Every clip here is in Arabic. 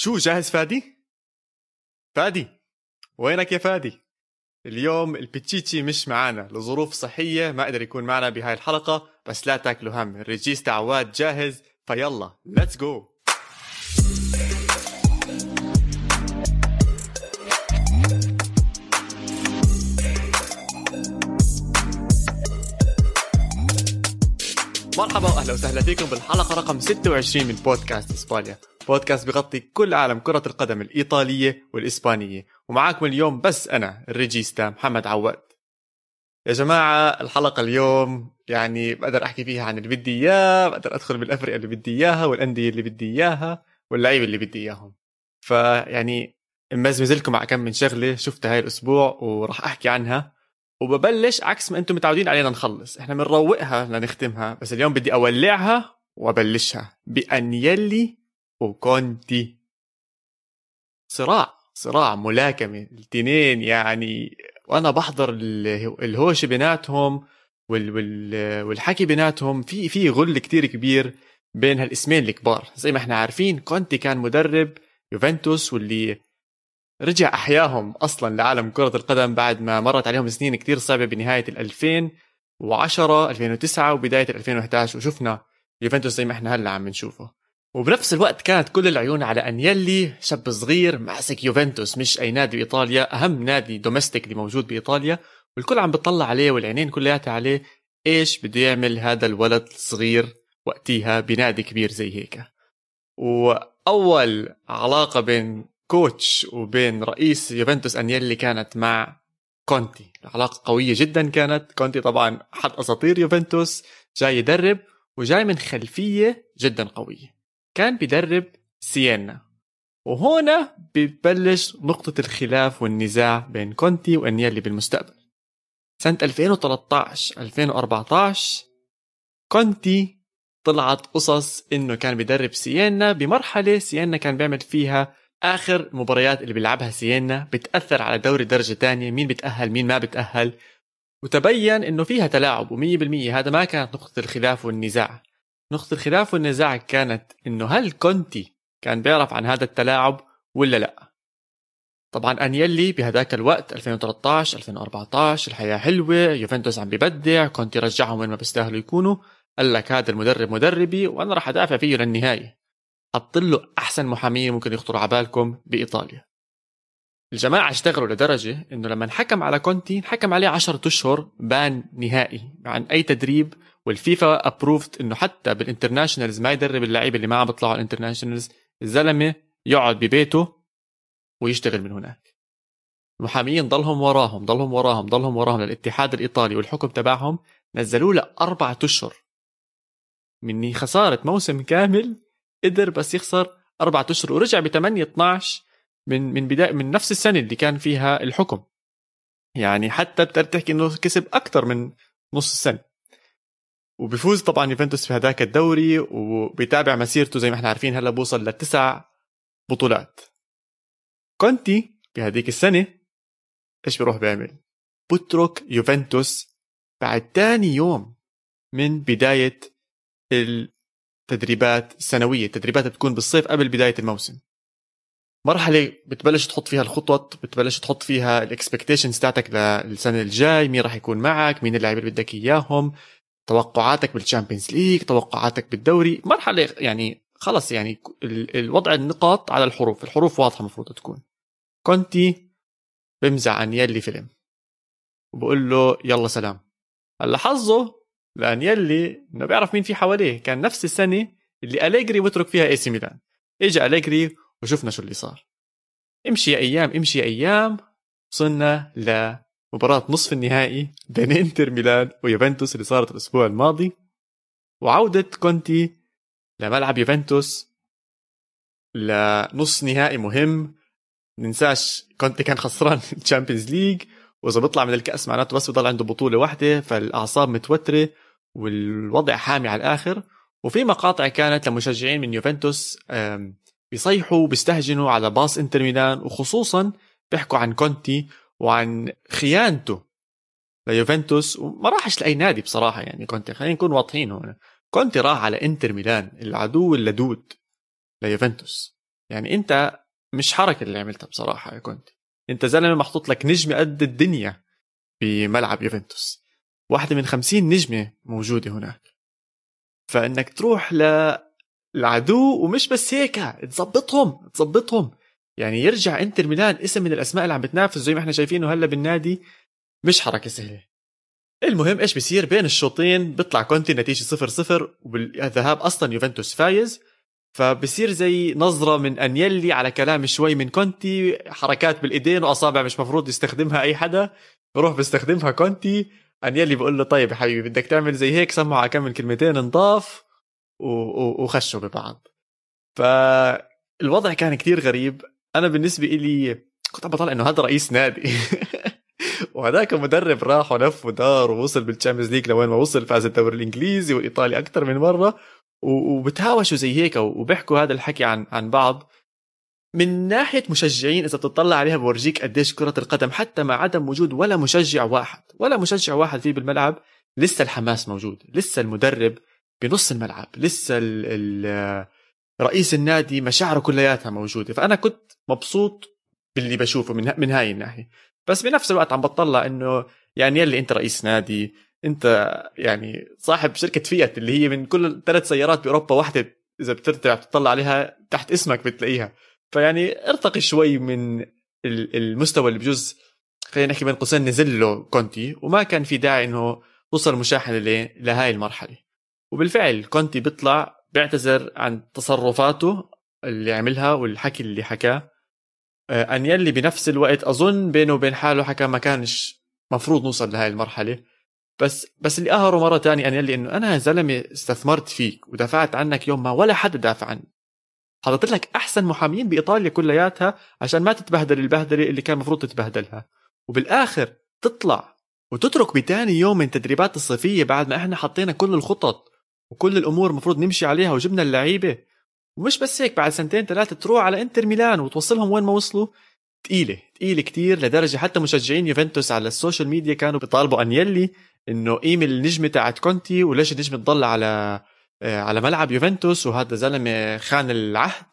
شو جاهز فادي؟ فادي وينك يا فادي؟ اليوم البتشيتشي مش معانا لظروف صحية ما قدر يكون معنا بهاي الحلقة بس لا تاكلوا هم الريجيستا عواد جاهز فيلا let's go مرحبا وأهلا وسهلا فيكم بالحلقة رقم 26 من بودكاست إسبانيا بودكاست بغطي كل عالم كرة القدم الإيطالية والإسبانية. ومعاكم اليوم بس أنا الريجيستا محمد عواد. يا جماعة الحلقة اليوم يعني بقدر أحكي فيها عن اللي بدي إياه بقدر أدخل بالأفرقة اللي بدي إياها والأندية اللي بدي إياها واللعيبة اللي بدي إياهم. فيعني مزمز لكم على كم من شغلة شفتها هاي الأسبوع وراح أحكي عنها. وببلش عكس ما أنتم متعودين علينا نخلص. إحنا بنروقها لنختمها بس اليوم بدي أولعها وأبلشها بأنيلي وكونتي. صراع صراع ملاكمة الاثنين يعني وأنا بحضر الهوش بيناتهم وال وال والحكي بيناتهم في في غل كتير كبير بين هالاسمين الكبار. زي ما إحنا عارفين كونتي كان مدرب يوفنتوس واللي رجع أحياهم أصلا لعالم كرة القدم بعد ما مرت عليهم سنين كتير صعبة بنهاية ال 2010 2009 وبداية ال 2011 وشفنا يوفنتوس زي ما إحنا هلأ عم نشوفه. وبنفس الوقت كانت كل العيون على انيلي شاب صغير ماسك يوفنتوس مش أي نادي بايطاليا أهم نادي domestic اللي موجود بإيطاليا. والكل عم بتطلع عليه والعينين كلياتها عليه إيش بده يعمل هذا الولد الصغير وقتيها بنادي كبير زي هيك. وأول علاقة بين coach وبين رئيس يوفنتوس انيلي كانت مع كونتي. علاقه قوية جدا كانت. كونتي طبعا أحد أساطير يوفنتوس جاي يدرب وجاي من خلفية جدا قوية. كان بيدرب سيينا. وهنا بتبلش نقطة الخلاف والنزاع بين كونتي وأنيلي بالمستقبل. سنة 2013 2014 كونتي طلعت قصص إنه كان بيدرب سيينا بمرحلة سيينا كان بيعمل فيها آخر المباريات اللي بيلعبها سيينا بتأثر على دوري درجة تانية مين بتأهل مين ما بتأهل. وتبين إنه فيها تلاعب و100% هذا ما كانت نقطة الخلاف والنزاع. نقطة الخلاف والنزاع كانت إنه هل كونتي كان بيعرف عن هذا التلاعب ولا لا؟ طبعا انيلي بهذاك الوقت 2013 2014 الحياة حلوة يوفنتوس عم ببدع كونتي رجعهم وين ما بيستاهلوا يكونوا قال لك هذا المدرب مدربي وأنا راح أدافع فيه للنهاية. حط له أحسن محامين ممكن يخطروا على بالكم بإيطاليا. الجماعة اشتغلوا لدرجة إنه لما حكم على كونتي حكم عليه 10 أشهر ban نهائي عن أي تدريب والفيفا approved إنه حتى بال internationals ما يدرب اللعيبة اللي ما عم بيطلعوا ال internationals الزلمة يقعد ببيته ويشتغل من هناك. المحاميين ضلهم وراهم ضلهم وراهم ضلهم وراهم للاتحاد الإيطالي والحكم تبعهم نزلوه لأربعة أشهر. من خسارة موسم كامل قدر بس يخسر أربعة أشهر ورجع ب 8 12 من من بداية من نفس السنة اللي كان فيها الحكم. يعني حتى بتقدر تحكي إنه كسب أكثر من نص السنة. وبيفوز طبعا يوفنتوس في هذاك الدوري وبيتابع مسيرته زي ما إحنا عارفين هلأ بوصل لتسع بطولات. كونتي بهذيك السنة إيش بيروح بيعمل؟ بترك يوفنتوس بعد تاني يوم من بداية التدريبات السنوية. التدريبات بتكون بالصيف قبل بداية الموسم. مرحلة بتبلش تحط فيها الخطط بتبلش تحط فيها ال expectations تاعتك للسنة الجاي مين راح يكون معك مين اللاعبين اللي بدك إياهم. توقعاتك بال Champions League توقعاتك بالدوري مرحلة يعني خلص يعني الوضع النقاط على الحروف الحروف واضحة المفروض تكون. كونتي بمزع انيلي فيلم وبقول له يلا سلام. هلا حظه لانيلي انه بيعرف مين في حواليه. كان نفس السنة اللي أليجري بترك فيها إي سي ميلان. اجى أليجري وشفنا شو اللي صار. امشي يا أيام امشي يا أيام وصلنا مباراة نصف النهائي بين إنتر ميلان ويوفنتوس اللي صارت الأسبوع الماضي وعودة كونتي لملعب يوفنتوس لنص نهائي مهم. ننساش كونتي كان خسران ال Champions ليج وإذا بيطلع من الكأس معناته بس بضل عنده بطولة واحدة فالأعصاب متوترة والوضع حامي على الآخر. وفي مقاطع كانت لمشجعين من يوفنتوس بيصيحوا بيستهجنوا على باص إنتر ميلان وخصوصا بيحكوا عن كونتي وعن خيانته ليوفنتوس. وما راحش لأي نادي بصراحة يعني كونتي. خلينا نكون واضحين هنا كونتي راح على إنتر ميلان العدو اللدود ليوفنتوس. يعني أنت مش حركة اللي عملتها بصراحة يا كونتي. أنت زلمة محطوط لك نجمه قد الدنيا بملعب يوفنتوس. واحدة من خمسين نجمة موجودة هناك. فإنك تروح للعدو ومش بس هيك تظبطهم تظبطهم. يعني يرجع انتر ميلان اسم من الأسماء اللي عم بتنافس زي ما إحنا شايفينه هلا بالنادي مش حركة سهلة. المهم إيش بصير بين الشوطين بيطلع كونتي نتيجة صفر صفر وبالذهاب أصلا يوفنتوس فايز. فبصير زي نظرة من أنيلي على كلام شوي من كونتي حركات بالإيدين وأصابع مش مفروض يستخدمها أي حدا. بروح بيستخدمها كونتي. أنيلي بقول له طيب يا حبيبي بدك تعمل زي هيك سمعوا كم من كلمتين نضاف وخشوا ببعض. فالوضع كان كتير غريب. أنا بالنسبة إلي كنت عم بطلع إنه هذا رئيس نادي. وهذاك المدرب راح ولف ودار ووصل بال Champions League لوين ما وصل فاز الدوري الإنجليزي والإيطالي أكثر من مرة. وبتهاوشوا زي هيك وبيحكوا هذا الحكي عن عن بعض. من ناحية مشجعين إذا بتطلع عليها بورجيك قديش كرة القدم حتى مع عدم وجود ولا مشجع واحد ولا مشجع واحد فيه بالملعب لسه الحماس موجود لسه المدرب بنص الملعب لسه ال ال رئيس النادي مشاعره كلياتها موجودة فأنا كنت مبسوط باللي بشوفه من من هاي الناحية. بس بنفس الوقت عم بطلع إنه يعني يلي أنت رئيس نادي أنت يعني صاحب شركة فيات اللي هي من كل ثلاث سيارات بأوروبا واحدة إذا بترجع تطلع عليها تحت اسمك بتلاقيها. فيعني ارتقي شوي من المستوى اللي بجوز خلينا نحكي بين قوسين نزل له كونتي وما كان في داعي إنه توصل مشاحنة لهاي المرحلة. وبالفعل كونتي بيطلع بيعتذر عن تصرفاته اللي عملها والحكي اللي حكاه. آه، انيلي بنفس الوقت أظن بينه وبين حاله حكى ما كانش مفروض نوصل لهي المرحلة. بس بس اللي قهره مرة تانية انيلي إنه أنا زلمة استثمرت فيك ودافعت عنك يوم ما ولا حدا دافع عني حضرت لك أحسن محامين بإيطاليا كلياتها عشان ما تتبهدل البهدلة اللي كان المفروض تتبهدلها. وبالآخر تطلع وتترك بتاني يوم من تدريبات الصيفية بعد ما إحنا حطينا كل الخطط وكل الأمور المفروض نمشي عليها وجبنا اللعيبة. ومش بس هيك بعد سنتين ثلاثة تروح على إنتر ميلان وتوصلهم وين ما وصلوا. تقيلة تقيلة كتير لدرجة حتى مشجعين يوفنتوس على ال social media كانوا بيطالبوا أنيلي إنه يقيم النجمة تاعت كونتي وليش النجمة تضل على آه، على ملعب يوفنتوس وهذا زلمة خان العهد.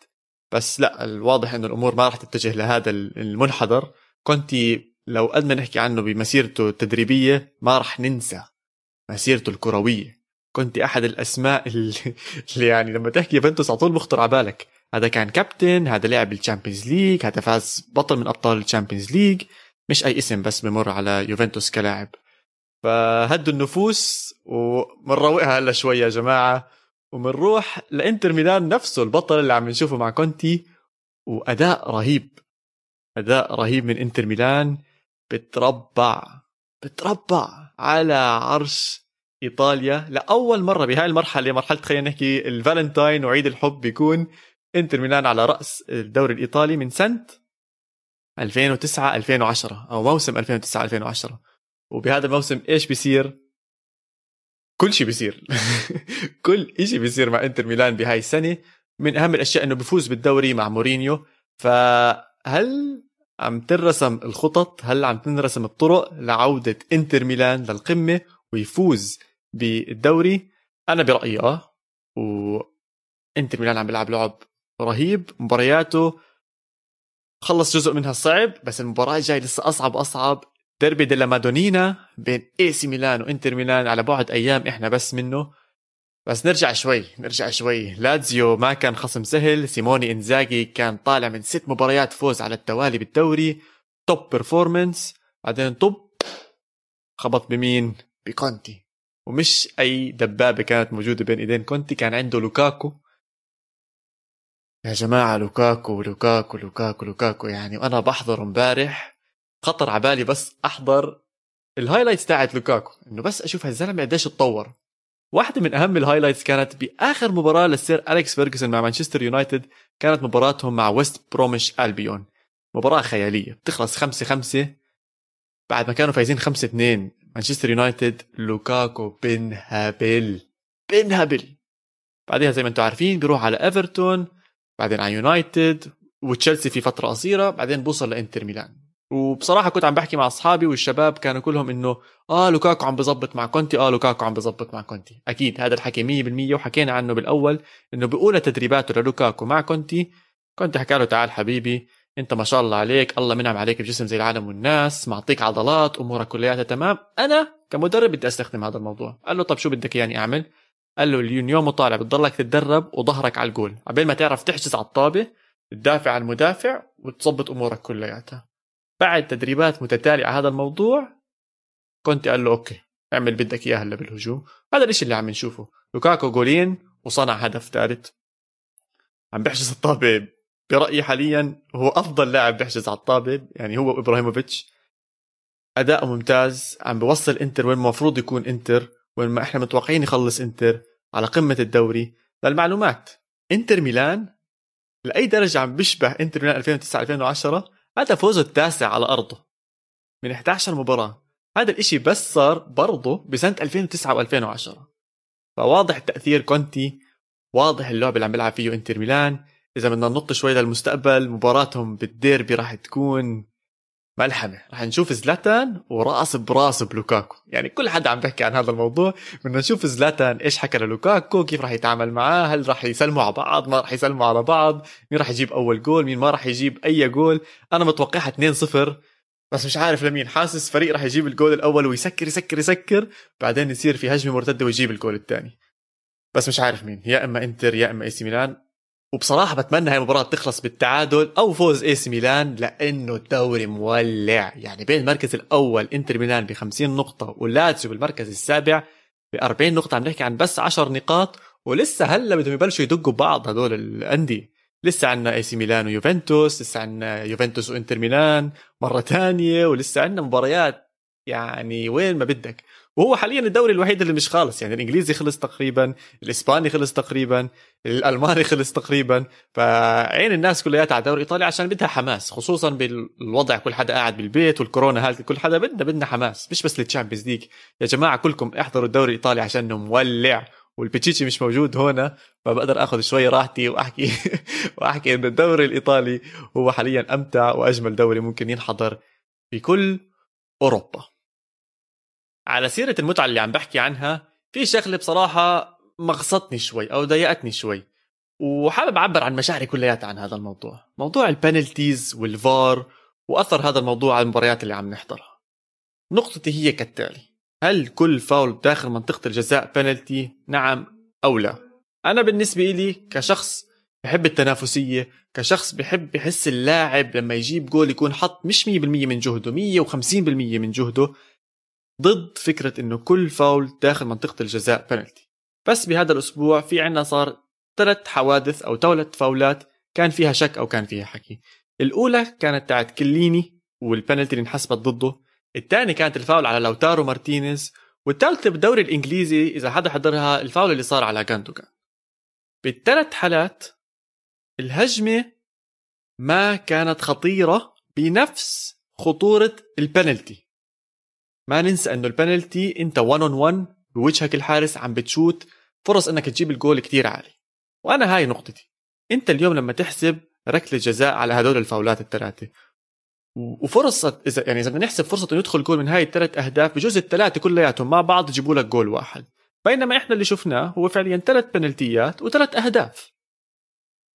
بس لا الواضح إنه الأمور ما راح تتجه لهذا المنحدر. كونتي لو قد ما نحكي عنه بمسيرته التدريبية ما راح ننسى مسيرته الكروية. كونتي أحد الأسماء اللي يعني لما تحكي يوفنتوس على طول بخطر على بالك. هذا كان كابتن هذا لعب ال Champions League هذا فاز بطل من أبطال ال Champions League. مش أي اسم بس بمر على يوفنتوس كلاعب. فهدوا النفوس ومنروقها هلا شوي يا جماعة. ومنروح لإنتر ميلان نفسه البطل اللي عم نشوفه مع كونتي. وأداء رهيب. أداء رهيب من إنتر ميلان. بتربع. بتربع على عرش إيطاليا. لاول مرة بهاي المرحلة مرحلة خلينا نحكي الفالنتاين وعيد الحب بيكون إنتر ميلان على رأس الدوري الإيطالي من سنة 2009 2010 أو موسم 2009 2010 وبهذا الموسم إيش بيصير؟ كل شيء بيصير. كل شيء بيصير مع إنتر ميلان بهاي السنة. من أهم الأشياء إنه بيفوز بالدوري مع مورينيو. فهل عم تنرسم الخطط؟ هل عم تنرسم الطرق لعودة إنتر ميلان للقمة ويفوز بالدوري. أنا برأيي آه وانتر ميلان عم بيلعب لعب رهيب. مبارياته خلص جزء منها صعب بس المباراة الجاي لسه أصعب أصعب. ديربي ديلا مادونينا بين إي سي ميلان وإنتر ميلان على بعد أيام إحنا بس منه. بس نرجع شوي نرجع شوي. لاتزيو ما كان خصم سهل سيموني إنزاجي كان طالع من ست مباريات فوز على التوالي بالدوري. top performance بعدين طب خبط بمين؟ بكونتي. ومش أي دبابة كانت موجودة بين إيدين. كونتي كان عنده لوكاكو. يا جماعة لوكاكو لوكاكو لوكاكو لوكاكو. يعني وأنا بحضر امبارح خطر على بالي بس أحضر ال highlights تاعت لوكاكو. إنه بس أشوف هالزلمة قديش اتطور واحدة من أهم ال highlights كانت بآخر مباراة للسير أليكس فيرجسون مع مانشستر يونايتد. كانت مباراتهم مع ويست بروميش ألبيون. مباراة خيالية. بتخلص خمسة خمسة. بعد ما كانوا فايزين خمسة اثنين مانشستر يونايتد لوكاكو بنهبل بنهبل بعدها زي ما أنتم عارفين بيروح على ايفرتون بعدين على يونايتد وتشيلسي في فترة قصيرة بعدين بوصل لإنتر ميلان. وبصراحة كنت عم بحكي مع أصحابي والشباب كانوا كلهم إنه آه لوكاكو عم بظبط مع كونتي آه لوكاكو عم بظبط مع كونتي. أكيد هذا الحكي 100% وحكينا عنه بالأول إنه بأولى تدريباته للوكاكو مع كونتي. كونتي حكى له تعال حبيبي أنت ما شاء الله عليك الله منعم عليك بجسم زي العالم والناس معطيك عضلات أمورك كلياتها تمام. أنا كمدرب بدي أستخدم هذا الموضوع. قال له طب شو بدك إياني أعمل؟ قال له اليوم وطالع بتضلك تتدرب وظهرك على الجول. عبين ما تعرف تحجز على الطابة تدافع عن المدافع وتظبط أمورك كلياتها. بعد تدريبات متتالية على هذا الموضوع كونتي قال له okay اعمل بدك اياه هلأ بالهجوم. هذا الشيء اللي عم نشوفه. لوكاكو جولين وصنع هدف ثالث. عم بيحجز الطابة برأيي حاليا هو أفضل لاعب بيحجز على الطابه يعني هو إبراهيموفيتش. أداء ممتاز عم بوصل إنتر وين المفروض يكون إنتر وين ما إحنا متوقعين يخلص إنتر على قمة الدوري. للمعلومات إنتر ميلان لأي درجة عم بيشبه إنتر ميلان 2009 2010 هذا فوزه التاسع على أرضه. من 11 مباراة. هذا الإشي بس صار برضه بسنة 2009 و2010 فواضح تاثير كونتي واضح اللعب اللي عم بيلعب فيه إنتر ميلان. إذا بدنا ننط شوي للمستقبل مباراتهم بالديربي راح تكون ملحمة. رح نشوف زلاتان وراس براس بلوكاكو. يعني كل حدا عم بيحكي عن هذا الموضوع بدنا نشوف زلاتان إيش حكى للوكاكو كيف راح يتعامل معاه هل راح يسلموا على بعض ما راح يسلموا على بعض مين راح يجيب أول جول مين ما راح يجيب أي جول. أنا متوقعها 2-0 بس مش عارف لمين. حاسس فريق راح يجيب الجول الأول ويسكر يسكر يسكر بعدين يصير في هجمة مرتدة ويجيب الجول الثاني. بس مش عارف مين. يا إما إنتر يا إما إي سي ميلان. وبصراحة بتمنى هاي المباراة تخلص بالتعادل أو فوز إي سي ميلان لأنه الدوري مولع. يعني بين المركز الأول إنتر ميلان ب 50 نقطة ولاتسيو بالمركز السابع ب 40 نقطة. عم نحكي عن بس 10 نقاط ولسه هلأ بدهم يبلشوا يدقوا بعض هدول الأندية. لسه عندنا إي سي ميلان ويوفنتوس لسه عندنا يوفنتوس وإنتر ميلان مرة تانية ولسه عندنا مباريات يعني وين ما بدك. وهو حاليا الدوري الوحيد اللي مش خالص. يعني الإنجليزي خلص تقريبا الإسباني خلص تقريبا الألماني خلص تقريبا. فعين الناس كلياتها على الدوري الإيطالي عشان بدها حماس خصوصا بالوضع كل حدا قاعد بالبيت والكورونا هذه كل حدا بدنا بدنا حماس. مش بس لل Champions League. يا جماعة كلكم احضروا الدوري الإيطالي عشان مولع والبيتشيتشي مش موجود هنا فبقدر آخذ شوي راحتي وأحكي وأحكي إن الدوري الإيطالي هو حاليا أمتع وأجمل دوري ممكن ينحضر في كل أوروبا. على سيرة المتعة اللي عم بحكي عنها في شغلة بصراحة مغصتني شوي أو ضايقتني شوي وحابب أعبر عن مشاعري كلياتها عن هذا الموضوع. موضوع البنالتيز والفار وأثر هذا الموضوع على المباريات اللي عم نحضرها. نقطتي هي كالتالي هل كل فاول داخل منطقة الجزاء بنالتي نعم أو لا. أنا بالنسبة لي كشخص بحب التنافسية كشخص بحب يحس اللاعب لما يجيب جول يكون حط مش 100% من جهده 150% من جهده ضد فكرة إنه كل فاول داخل منطقة الجزاء بنالتي بس بهذا الأسبوع في عنا صار ثلاث حوادث أو ثلاث فاولات كان فيها شك أو كان فيها حكي. الأولى كانت تاعت كيليني والبنالتي اللي انحسبت ضده. الثاني كانت الفاول على لوتارو مارتينيز. والثالثة بالدوري الإنجليزي إذا حدا حضرها الفاول اللي صار على جوندوجان بالثلاث حالات الهجمة ما كانت خطيرة بنفس خطورة البنالتي ما ننسى إنه البنالتي أنت 1 on 1 بوجهك الحارس عم بتشوت فرص إنك تجيب الجول كتير عالي. وأنا هاي نقطتي. أنت اليوم لما تحسب ركلة جزاء على هدول الفاولات الثلاثة. وفرصة إذا يعني إذا بدنا نحسب فرصة إنه يدخل جول من هاي الثلاث أهداف بجوز الثلاثة كلياتهم مع بعض يجيبوا لك جول واحد. بينما إحنا اللي شفناه هو فعليا ثلاث بنالتيات وثلاث أهداف.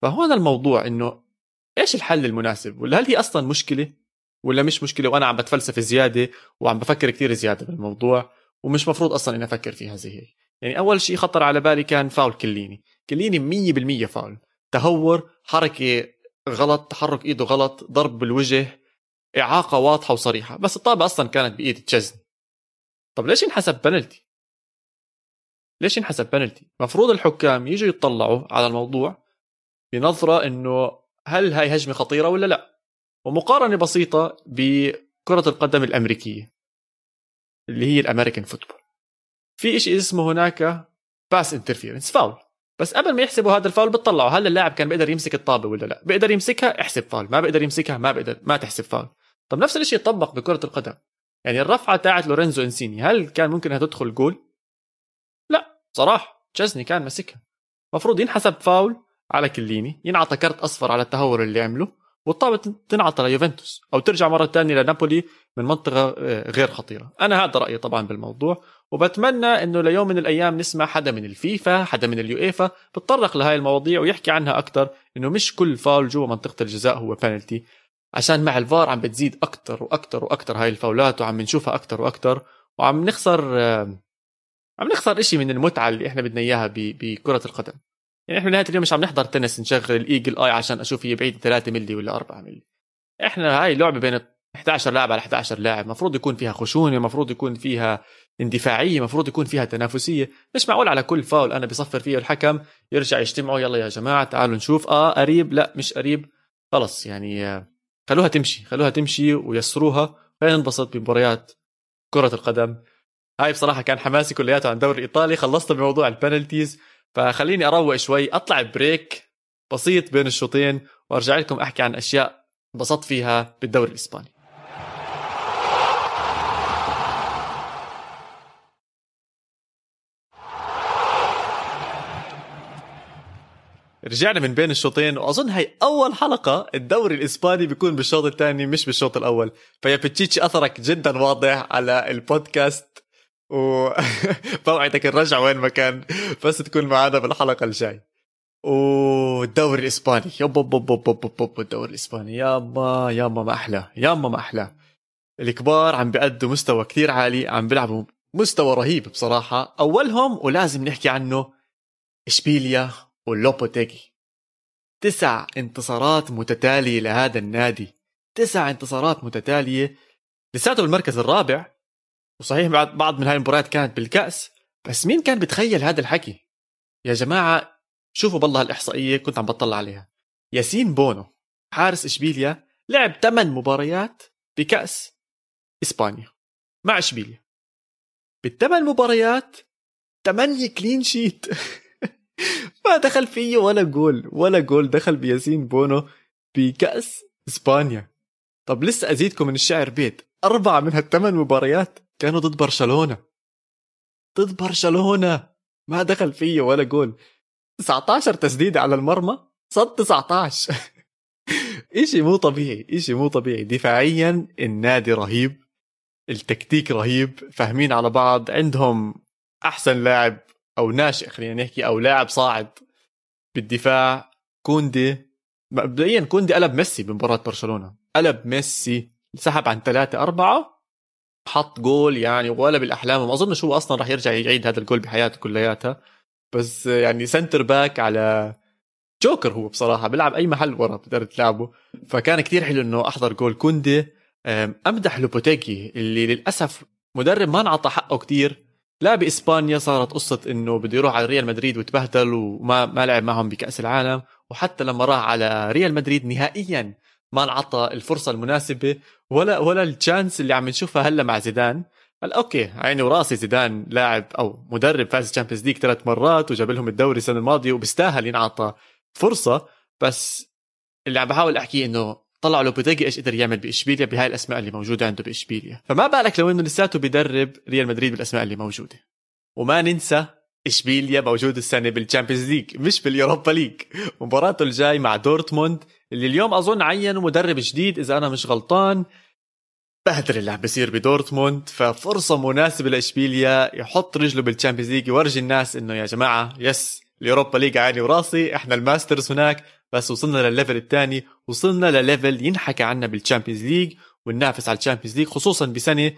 فهون الموضوع إنه إيش الحل المناسب؟ ولا هل هي أصلا مشكلة؟ ولا مش مشكلة وأنا عم بتفلسف زيادة وعم بفكر كثير زيادة بالموضوع ومش مفروض أصلا إني أفكر فيها زي هيك. يعني أول شيء خطر على بالي كان فاول كليني. كليني 100% فاول. تهور حركة غلط تحرك إيده غلط ضرب بالوجه إعاقة واضحة وصريحة. بس الطابة أصلا كانت بإيد تشزن طب ليش انحسب بنالتي ليش انحسب بنالتي مفروض الحكام يجوا يطلعوا على الموضوع بنظرة إنه هل هاي هجمة خطيرة ولا لا. ومقارنة بسيطة بكرة القدم الأمريكية اللي هي ال American football. في شيء اسمه هناك pass interference foul. بس قبل ما يحسبوا هذا الفاول بتطلعوا هل اللاعب كان بيقدر يمسك الطابة ولا لا؟ بيقدر يمسكها؟ احسب فاول. ما بيقدر يمسكها؟ ما بيقدر ما تحسب فاول. طب نفس الشيء يطبق بكرة القدم. يعني الرفعة تاعت لورينزو إنسيني هل كان ممكن إنها تدخل جول؟ لا صراحة تشيزني كان ماسكها. المفروض ينحسب فاول على كيليني ينعطى كرت أصفر على التهور اللي عمله. والطابة تنعطى ليوفنتوس أو ترجع مرة ثانية لنابولي من منطقة آه، غير خطيرة. أنا هذا رأيي طبعا بالموضوع وبتمنى إنه ليوم من الأيام نسمع حدا من الفيفا حدا من اليويفا بتطرق لهي المواضيع ويحكي عنها أكثر إنه مش كل فاول جوا منطقة الجزاء هو بنالتي عشان مع الفار عم بتزيد أكثر وأكثر وأكثر هاي الفاولات وعم نشوفها أكثر وأكثر وعم نخسر آه، عم نخسر إشي من المتعة اللي إحنا بدنا إياها بكرة القدم. يعني إحنا نهاية اليوم مش عم نحضر تنس نشغل الإيجل آي عشان أشوف هي بعيدة 3 ملي ولا 4 ملي إحنا هاي لعبه بين 11 لاعب على 11 لاعب المفروض يكون فيها خشونة المفروض يكون فيها اندفاعية المفروض يكون فيها تنافسية. مش معقول على كل فاول أنا بصفر فيه الحكم يرجع يجتمعوا يلا يا جماعة تعالوا نشوف. آه قريب. لا مش قريب. خلص يعني آه، خلوها تمشي خلوها تمشي ويسروها. خلينا ننبسط بمباريات كرة القدم. هاي بصراحة كان حماسي كلياته عن الدوري الايطالي خلصت بموضوع ال penalties. فخليني أروق شوي أطلع break بسيط بين الشوطين وأرجع لكم أحكي عن أشياء انبسطت فيها بالدوري الإسباني. رجعنا من بين الشوطين وأظن هي أول حلقة الدوري الإسباني بيكون بالشوط الثاني مش بالشوط الأول. فيا بتشيتشي أثرك جدا واضح على البودكاست. وبوعدك الرجعة وين ما كان بس تكون معنا بالحلقة الجاي. والدوري الإسباني. يب يب يب الدوري الإسباني. ياما ياما ما أحلى. ياما ما أحلى. الكبار عم بيأدوا مستوى كثير عالي عم بيلعبوا مستوى رهيب بصراحة. أولهم ولازم نحكي عنه إشبيليا ولوبوتيجي. تسع انتصارات متتالية لهذا النادي. تسع انتصارات متتالية لساته بالمركز الرابع. وصحيح بعض من هاي المباريات كانت بالكأس بس مين كان بتخيل هذا الحكي؟ يا جماعة شوفوا بالله الإحصائية كنت عم بطلع عليها. ياسين بونو حارس إشبيليا لعب 8 مباريات بكأس إسبانيا مع إشبيليا. بالثمان مباريات 8 clean sheet. ما دخل فيه ولا جول ولا جول دخل بياسين بونو بكأس إسبانيا. طب لسه أزيدكم من الشعر بيت. أربعة من هالثمان مباريات كانوا ضد برشلونة. ضد برشلونة! ما دخل فيه ولا جول 19 تسديدة على المرمى؟ صد 19 إشي مو طبيعي إشي مو طبيعي. دفاعيا النادي رهيب التكتيك رهيب فاهمين على بعض عندهم أحسن لاعب أو ناشئ خلينا نحكي أو لاعب صاعد بالدفاع. كوندي مبدئيا كوندي قلب ميسي بمباراة برشلونة. قلب ميسي سحب عن ثلاثة أربعة حط جول يعني ولا بالأحلام ما أظنش هو أصلا راح يرجع يعيد هذا الجول بحياته كلياتها. بس يعني center back على جوكر هو بصراحة بيلعب أي محل ورا بتقدر تلعبه. فكان كتير حلو إنه أحضر جول كوندي. أمدح لوبيتيغي اللي للأسف مدرب ما انعطى حقه كتير. لا بإسبانيا صارت قصة إنه بده يروح على ريال مدريد وتبهدل وما ما لعب معهم بكأس العالم. وحتى لما راح على ريال مدريد نهائيا ما انعطى الفرصة المناسبة ولا ولا ال chance اللي عم نشوفها هلا مع زيدان. قال okay عيني وراسي زيدان لاعب أو مدرب فاز Champions League ثلاث مرات وجاب لهم الدوري السنة الماضية وبيستاهل ينعطى فرصة. بس اللي عم بحاول أحكيه إنه طلع لوبيتيغي إيش قدر يعمل بإشبيليا بهاي الأسماء اللي موجودة عنده بإشبيليا. فما بالك لو إنه لساته بيدرب ريال مدريد بالأسماء اللي موجودة. وما ننسى إشبيليا موجود السنة بال Champions League مش بال Europa League مباراته الجاي مع دورتموند اللي اليوم أظن عينوا مدرب جديد إذا أنا مش غلطان بهدل اللي عم بيصير بدورتموند ففرصة مناسبة لإشبيليا يحط رجله بال Champions League يورجي الناس إنه يا جماعة yes ال Europa League عيني وراسي إحنا ال masters هناك بس وصلنا للل level الثاني وصلنا ل level ينحكى عنا بال Champions League وننافس على ال Champions League خصوصا بسنة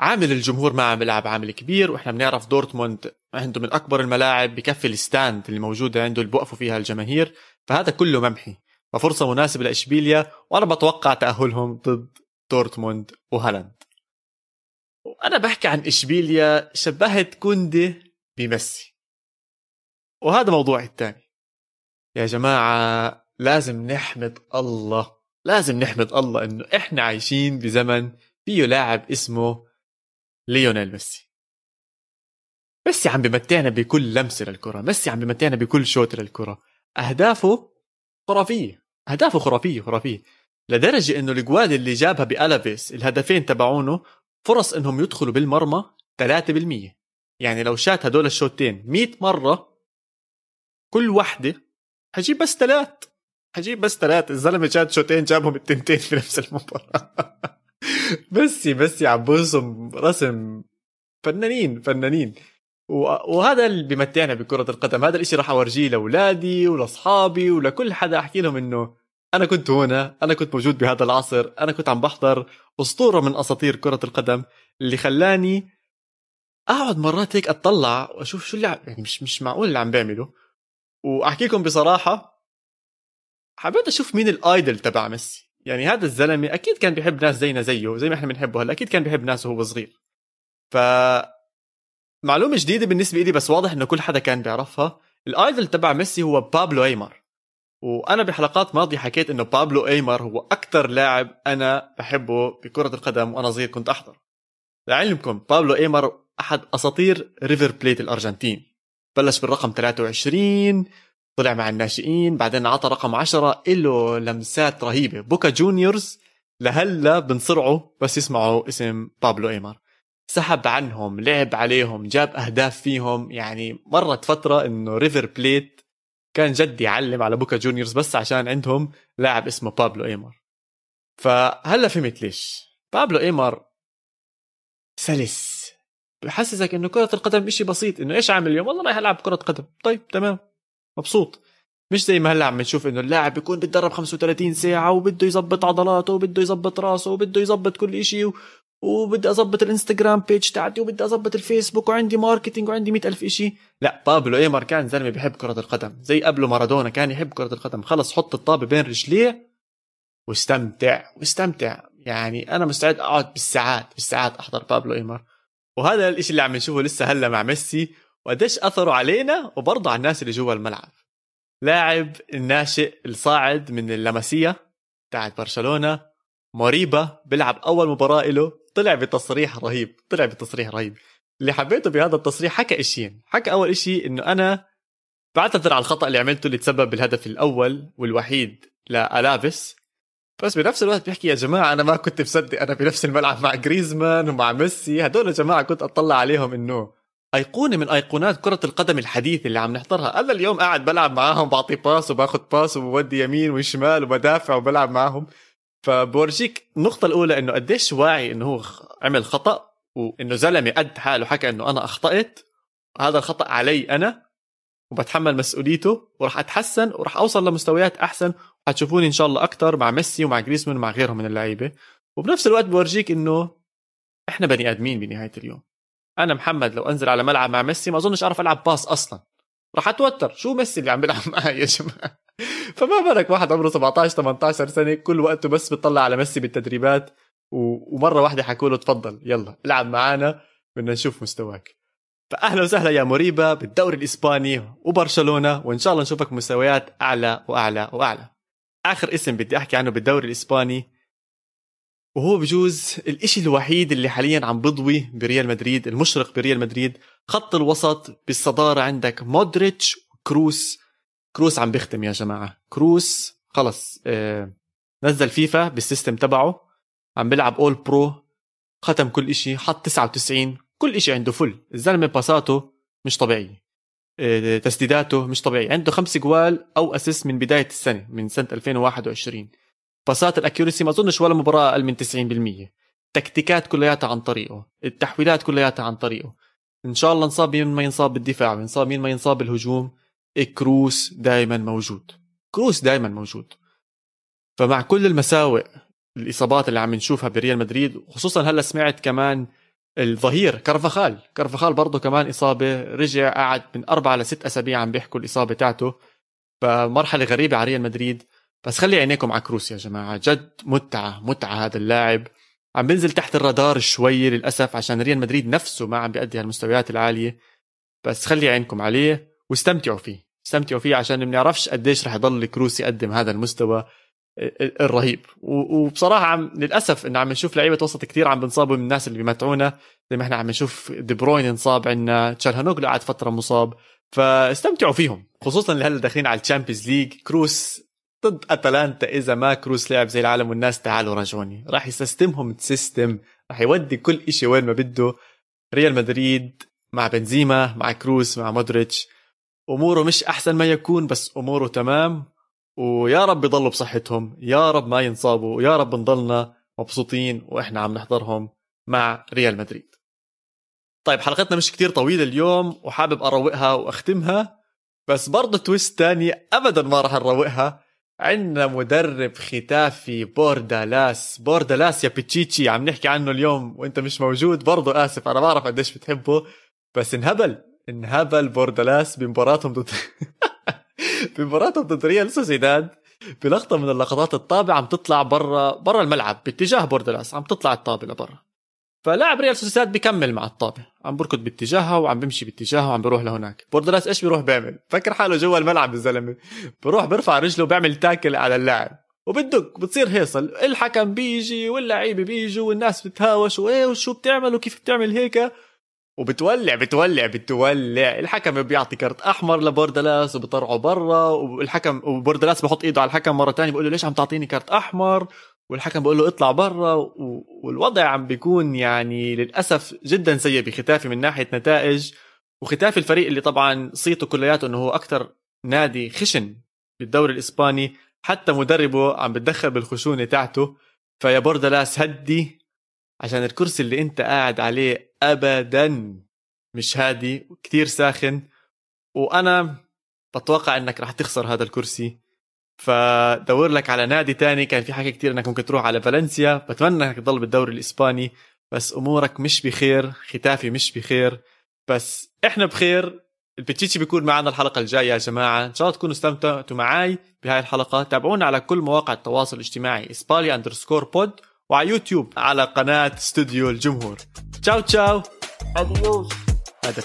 عامل الجمهور ما عم بيلعب عامل كبير وإحنا بنعرف دورتموند عنده من أكبر الملاعب بكفي ال stand اللي موجودة عنده اللي بوقفوا فيها الجماهير فهذا كله ممحي. ففرصة مناسبة لإشبيليا وأنا بتوقع تأهلهم ضد دورتموند وهالاند. وأنا بحكي عن إشبيليا شبهت كوندي بميسي. وهذا موضوعي الثاني. يا جماعة لازم نحمد الله لازم نحمد الله إنه إحنا عايشين بزمن فيه لاعب اسمه ليونيل ميسي. ميسي عم بمتعنا بكل لمسة للكرة ميسي عم بمتعنا بكل شوط للكرة. أهدافه خرافيه اهدافه خرافيه خرافيه لدرجة إنه الجوال اللي جابها بألافيس الهدفين تبعونه فرص إنهم يدخلوا بالمرمى 3% يعني لو شات هدول الشوتين 100 مرة كل وحدة حجيب بس ثلاث. حجيب بس ثلاثة الزلمة جاب شوتين جابهم التنتين في نفس المباراة. بس بس عم برسم رسم فنانين فنانين. وهذا اللي بيمتعنا بكرة القدم. هذا الإشي راح أورجيه لأولادي ولأصحابي ولكل حدا أحكي لهم إنه أنا كنت هنا أنا كنت موجود بهذا العصر أنا كنت عم بحضر أسطورة من أساطير كرة القدم اللي خلاني أقعد مرات هيك أطلع وأشوف شو اللي يعني مش مش معقول اللي عم بيعمله. واحكي لكم بصراحة حبيت أشوف مين الآيدل تبع ميسي. يعني هذا الزلمة أكيد كان بيحب ناس زينا زيه زي ما إحنا بنحبه هلا أكيد كان بيحب ناس وهو صغير. ف معلومة جديدة بالنسبة لي بس واضح إنه كل حدا كان بيعرفها. الآيدل تبع ميسي هو بابلو أيمر. وأنا بحلقات ماضية حكيت إنه بابلو أيمر هو أكثر لاعب أنا بحبه بكرة القدم وأنا صغير كنت احضر لعلمكم بابلو أيمار أحد أساطير ريفر بليت الأرجنتين. بلش بالرقم 23 طلع مع الناشئين بعدين عطى رقم 10 له لمسات رهيبة. بوكا جونيورز لهلا بنصرعوا بس يسمعوا اسم بابلو أيمار. سحب عنهم لعب عليهم جاب أهداف فيهم. يعني مرت فترة إنه ريفر بليت كان جد يعلم على بوكا جونيورز بس عشان عندهم لاعب اسمه بابلو أيمار. فهلأ فهمت ليش. بابلو أيمار سلس. بحسسك إنه كرة القدم إشي بسيط إنه إيش عامل اليوم؟ والله رايح ألعب كرة قدم. طيب تمام. مبسوط. مش زي ما هلأ عم نشوف إنه اللاعب بيكون بيتدرب 35 ساعة وبده يظبط عضلاته وبده يظبط راسه وبده يظبط كل إشي. وبدي أظبط الإنستغرام page تاعتي وبدي أظبط الفيسبوك وعندي marketing وعندي مئة ألف إشي. لا بابلو أيمار كان زلمة بيحب كرة القدم. زي قبله مارادونا كان يحب كرة القدم. خلص حط الطابة بين رجليه واستمتع واستمتع. يعني أنا مستعد أقعد بالساعات بالساعات أحضر بابلو ايمر وهذا الإشي اللي عم نشوفه لسه هلا مع ميسي وقديش اثره علينا وبرضه على الناس اللي جوا الملعب. لاعب الناشئ الصاعد من اللمسيه تاعت برشلونة موريبا بيلعب أول مباراة له طلع بتصريح رهيب طلع بتصريح رهيب. اللي حبيته بهذا التصريح حكى إشيين حكى أول إشي إنه أنا بعتذر على الخطأ اللي عملته اللي تسبب بالهدف الأول والوحيد لألافيس بس بنفس الوقت بيحكي يا جماعة أنا ما كنت مصدق أنا بنفس الملعب مع جريزمان ومع ميسي هدول يا جماعة كنت أطلع عليهم إنه أيقونة من أيقونات كرة القدم الحديثه اللي عم نحضرها. أنا اليوم قاعد بلعب معاهم بعطي pass وباخذ pass وبودي يمين وشمال وبدافع وبلعب معاهم. فبورجيك النقطة الأولى إنه قديش واعي إنه هو عمل خطأ وإنه زلمة قد حاله حكى إنه أنا أخطأت. هذا الخطأ علي أنا وبتحمل مسؤوليته وراح أتحسن وراح أوصل لمستويات أحسن وحتشوفوني إن شاء الله أكثر مع ميسي ومع جريسمان ومع غيرهم من اللعيبة. وبنفس الوقت بورجيك إنه إحنا بني آدمين بنهاية اليوم. أنا محمد لو أنزل على ملعب مع ميسي ما أظنش أعرف ألعب pass أصلا. راح أتوتر. شو ميسي اللي عم بيلعب معي يا جماعة؟ فما بالك واحد عمره 17 18 سنة كل وقته بس بيطلع على ميسي بالتدريبات ومرة واحدة حكوا له تفضل يلا العب معنا بدنا نشوف مستواك. فاهلا وسهلا يا موريبا بالدوري الإسباني وبرشلونة وإن شاء الله نشوفك مستويات أعلى وأعلى وأعلى. آخر اسم بدي أحكي عنه بالدوري الإسباني وهو بجوز الإشي الوحيد اللي حاليا عم بضوي بريال مدريد المشرق بريال مدريد خط الوسط بالصدارة عندك مودريتش كروس كروس عم بيختم يا جماعة. كروس خلص آه نزل فيفا بال system تبعه عم بيلعب all pro ختم كل إشي حط 99 كل إشي عنده full الزلمة باساته مش طبيعي. آه تسديداته مش طبيعي. عنده خمس جوال أو assist من بداية السنة من سنة 2021 باسات ال accuracy ما أظنش ولا مباراة أقل من 90% تكتيكات كلياتها عن طريقه. التحويلات كلياتها عن طريقه. إن شاء الله نصاب مين ما ينصاب بالدفاع وينصاب مين ما ينصاب بالهجوم. كروس دائما موجود. كروس دائما موجود. فمع كل المساوئ الإصابات اللي عم نشوفها بريال مدريد خصوصا هلأ سمعت كمان الظهير كارفخال كارفخال برضه كمان إصابة رجع قعد من أربعة لست أسابيع عم بيحكوا الإصابة تاعته. فمرحلة غريبة على ريال مدريد. بس خلي عينيكم على كروس يا جماعة جد متعة متعة هذا اللاعب. عم بنزل تحت الرادار شوي للأسف عشان ريال مدريد نفسه ما عم بيأدي هالمستويات العالية. بس خلي عينكم عليه واستمتعوا فيه. استمتعوا فيه عشان ما بنعرفش قديش رح يضل كروس يقدم هذا المستوى الرهيب. وبصراحة عم للأسف إنه عم نشوف لعيبة وسط كثير عم بنصابوا من الناس اللي بيمتعونا. زي ما إحنا عم نشوف دي بروين انصاب عندنا تشالهانوغلو قعد فترة مصاب. فاستمتعوا فيهم خصوصا اللي هلأ داخلين على ال Champions League. كروس ضد أتلانتا إذا ما كروس لعب زي العالم والناس تعالوا راجعوني راح يسيستمهم system راح يودي كل إشي وين ما بده. ريال مدريد مع بنزيما مع كروس مع مودريتش. أموره مش أحسن ما يكون بس أموره تمام. ويا رب يضلوا بصحتهم يا رب ما ينصابوا ويا رب نضلنا مبسوطين وإحنا عم نحضرهم مع ريال مدريد. طيب حلقتنا مش كتير طويلة اليوم وحابب أروقها وأختمها بس برضه twist تاني أبدا ما راح نروقها. عندنا مدرب ختافي بوردالاس. بوردالاس يا بتشيتشي عم نحكي عنه اليوم وإنت مش موجود. برضه آسف أنا بعرف قديش بتحبه بس انهبل. انهبل بوردالاس بمباراتهم ضد بمباراتهم ضد ريال سوسيداد بلقطة من اللقطات الطابة عم تطلع برا برا الملعب باتجاه بوردالاس عم تطلع الطابة لبرا فلاعب ريال سوسيداد بيكمل مع الطابة عم بركض باتجاهها وعم بيمشي باتجاهها وعم بيروح لهناك. بوردالاس إيش بيروح بيعمل؟ فكر حاله جوا الملعب الزلمة بيروح بيرفع رجله وبيعمل tackle على اللاعب. وبدق بتصير هيصل. الحكم بيجي واللعيبة بيجوا والناس بتهاوش وإيه وشو بتعمل وكيف بتعمل هيك؟ وبتولع بتولع بتولع. الحكم بيعطي كرت أحمر لبوردلاس وبطرعه برا والحكم وبوردلاس بحط إيده على الحكم مرة تانية بقول له ليش عم تعطيني كرت أحمر؟ والحكم بقول له اطلع برا. والوضع عم بيكون يعني للأسف جدا سيء بختافي من ناحية نتائج. وختافي الفريق اللي طبعا صيته كلياته إنه هو أكثر نادي خشن بالدوري الإسباني. حتى مدربه عم بتدخل بالخشونة تاعته. فيا بوردالاس هدي عشان الكرسي اللي أنت قاعد عليه ابدا. مش هادي كتير ساخن. وأنا بتوقع إنك رح تخسر هذا الكرسي. فدور لك على نادي تاني. كان في حكي كتير إنك ممكن تروح على فالنسيا. بتمنى إنك تضل بالدوري الإسباني. بس أمورك مش بخير. ختافي مش بخير. بس إحنا بخير. البتشيتشي بيكون معنا الحلقة الجاية يا جماعة. إن شاء الله تكونوا استمتعتوا معي بهاي الحلقة. تابعونا على كل مواقع التواصل الاجتماعي. إسبالي underscore pod. وعلى يوتيوب على قناة استوديو الجمهور. تشاو تشاو. اديوس هذا